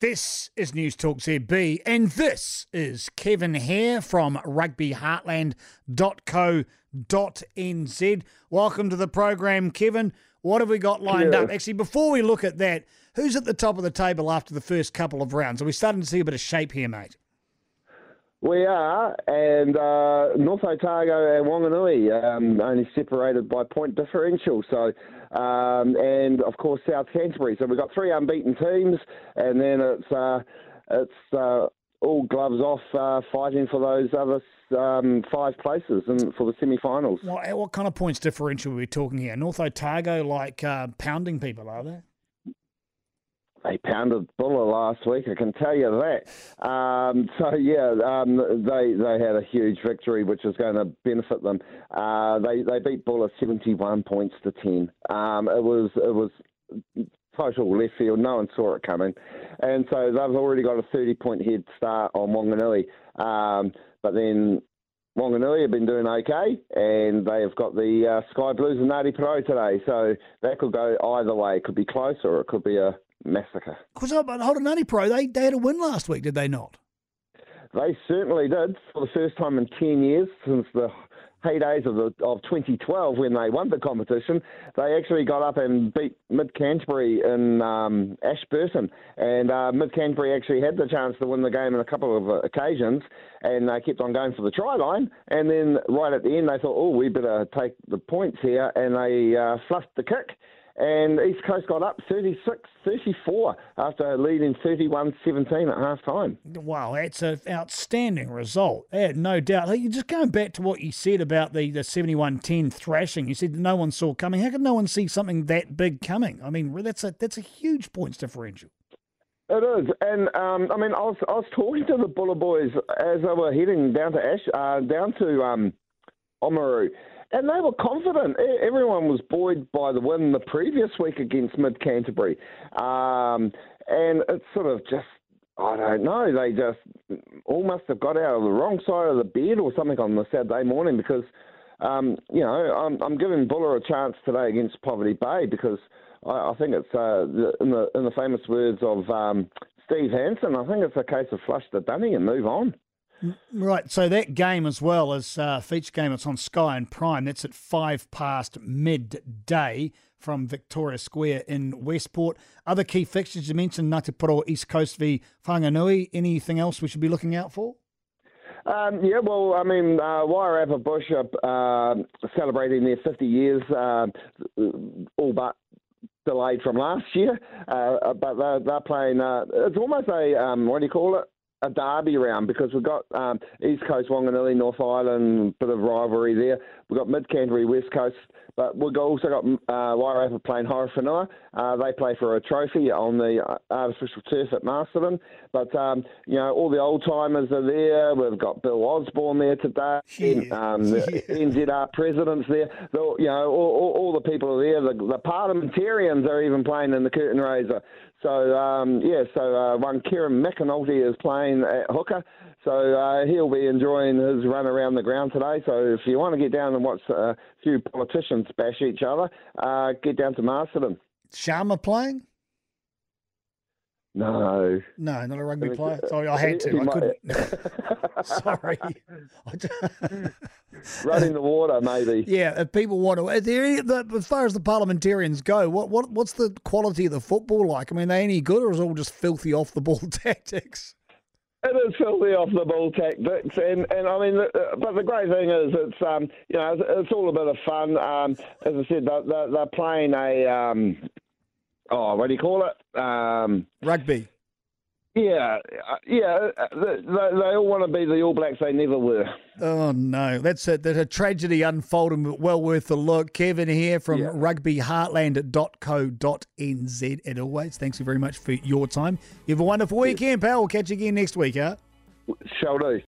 This is News Talk ZB, and this is Kevin Hare from rugbyheartland.co.nz. Welcome to the program, Kevin. What have we got lined Yeah. up? Actually, before we look at that, who's at the top of the table after the first couple of rounds? Are we starting to see a bit of shape here, mate? We are, and uh, North Otago and Wanganui um, only separated by point differential. So, um, and of course South Canterbury. So we've got three unbeaten teams, and then it's uh, it's uh, all gloves off, uh, fighting for those other um, five places and for the semi-finals. What, what kind of points differential are we talking here? North Otago like uh, pounding people, are they? They pounded Buller last week, I can tell you that. Um, so yeah, um, they they had a huge victory, which is going to benefit them. Uh, they they beat Buller seventy one points to ten. Um, it was it was total left field. No one saw it coming, and so they've already got a thirty point head start on Wanganui. Um, but then Wanganui have been doing okay, and they have got the uh, Sky Blues and Ngāti Porou today. So that could go either way. It could be close, or it could be a massacre. Because hold on, Ngāti Porou, they, they had a win last week, did they not? They certainly did for the first time in 10 years since the heydays of, the, of 2012 when they won the competition. They actually got up and beat Mid Canterbury in um, Ashburton. And uh, Mid Canterbury actually had the chance to win the game on a couple of uh, occasions and they kept on going for the try line. And then right at the end, they thought, oh, we better take the points here. And they uh, fluffed the kick and East Coast got up 36-34 after leading 31-17 at half time. Wow, that's an outstanding result. Yeah, no doubt. Hey, just going back to what you said about the, the 71-10 thrashing, you said no one saw coming. How could no one see something that big coming? I mean, that's a that's a huge points differential. It is, and um, I mean, I was I was talking to the Buller boys as they were heading down to Ash, uh, down to um, Oamaru, and they were confident. Everyone was buoyed by the win the previous week against Mid Canterbury, um, and it's sort of just. I don't know. They just all must have got out of the wrong side of the bed or something on the Saturday morning because, um, you know, I'm, I'm giving Buller a chance today against Poverty Bay because I, I think it's uh, the, in the in the famous words of um, Steve Hansen. I think it's a case of flush the dunny and move on. Right, so that game as well as uh, feature game, it's on Sky and Prime. That's at five past midday from Victoria Square in Westport. Other key fixtures you mentioned, Ngāti East Coast v Whanganui. Anything else we should be looking out for? Um, yeah, well, I mean, uh, Wairarapa Bush are uh, celebrating their 50 years, uh, all but delayed from last year. Uh, but they're, they're playing, uh, it's almost a, um, what do you call it? A derby round because we've got um, East Coast, Wanganui, North Island, bit of rivalry there. We've got Mid Canterbury, West Coast, but we've also got uh, Wairarapa playing Horowhenua. Uh, they play for a trophy on the uh, artificial turf at Masterton. But, um, you know, all the old timers are there. We've got Bill Osborne there today. Yeah. Um, the NZR presidents there. The, you know, all, all, all the people are there. The, the parliamentarians are even playing in the curtain raiser. So, um, yeah, so uh, one Kieran McAnulty is playing at hooker. So uh, he'll be enjoying his run around the ground today. So if you want to get down and watch a few politicians bash each other, uh, get down to Masterton. Sharma playing? No. No, not a rugby player. uh, Sorry, I had to. I couldn't. Sorry. Running the water, maybe. yeah, if people want to, are there any, the, as far as the parliamentarians go, what, what what's the quality of the football like? I mean, are they any good or is it all just filthy off the ball tactics? It is filthy off the ball tactics, and and I mean, uh, but the great thing is, it's um, you know, it's, it's all a bit of fun. Um, as I said, they're, they're, they're playing a um, oh, what do you call it? Um, Rugby. Yeah, uh, yeah, uh, they, they all want to be the All Blacks they never were. Oh no, that's a, that's a tragedy unfolding, but well worth a look. Kevin Hare from Yeah. rugbyheartland.co.nz. And always, thanks you very much for your time. You have a wonderful weekend, pal. We'll catch you again next week, huh? Shall do.